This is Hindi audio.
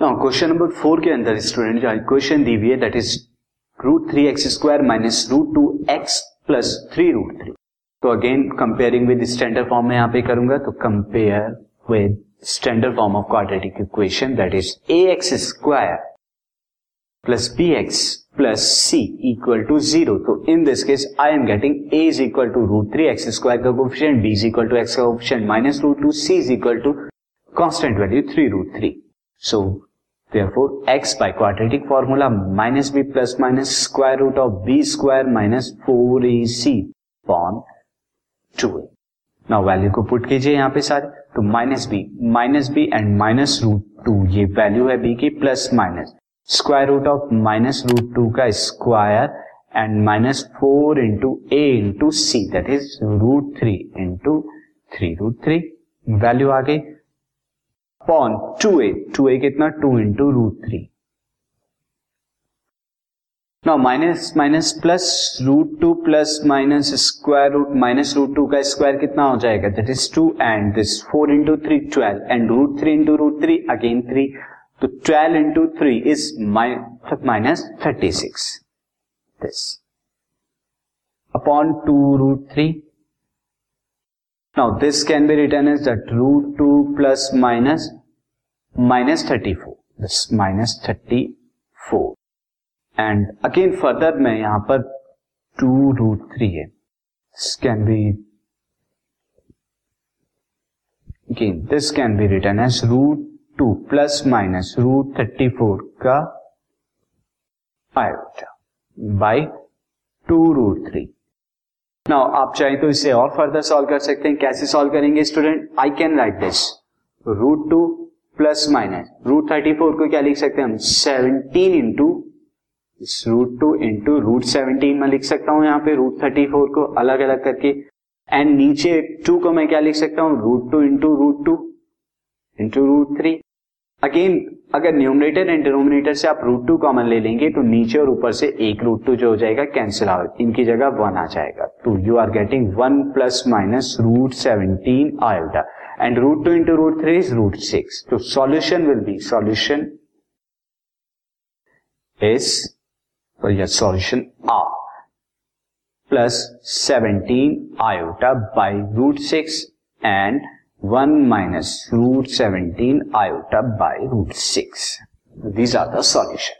क्वेश्चन नंबर फोर के अंदर स्टूडेंट जो इक्वेशन दी हुई है that is root three x square minus root two x plus three root three तो again comparing with standard form में यहाँ पे करूँगा तो compare with standard form of quadratic equation that is a x square plus b x plus c equal to zero तो in this case I am getting a is equal to root three x square का coefficient b is equal to x का coefficient minus root two c is equal to constant value three root three so therefore, x by quadratic formula minus b plus minus square root of b square minus 4ac upon 2a now value को पुट कीजिए यहाँ पे सारे। तो minus b minus b and minus root two ये वैल्यू है बी की plus minus square root of minus root two का square and minus four into a into c that is root three into three root three value आ गई। Upon two a two a कितना? Two into root three now minus minus plus root two plus minus square root minus root two का स्क्वायर कितना हो जाएगा? That is two and this four into three twelve and root three into root three again three तो twelve into three is minus thirty six this upon two root three Now this can be written as that root 2 plus minus minus 34. This minus 34. And again further मैं यहाँ पर 2 root 3 है. This can be again this can be written as root 2 plus minus root 34 का iota by 2 root 3. नाउ आप चाहे तो इसे और फर्दर सॉल्व कर सकते हैं। कैसे सॉल्व करेंगे student I can write this root two plus minus root thirty four को क्या लिख सकते हैं हम? Seventeen into root two into root seventeen में लिख सकता हूँ यहाँ पे रूट थर्टी फोर को अलग अलग करके। एंड नीचे टू को मैं क्या लिख सकता हूँ? Root two into root two into root three again अगर न्यूमरेटर एंड डिनोमिनेटर से आप रूट टू कॉमन ले लेंगे तो नीचे और ऊपर से एक रूट टू जो हो जाएगा कैंसिल आउट इनकी जगह वन आ जाएगा। 2. You are getting 1 plus minus root 17 iota. And root 2 into root 3 is root 6. So solution will be solution is well, yeah, solution R plus 17 iota by root 6 and 1 minus root 17 iota by root 6. These are the solutions.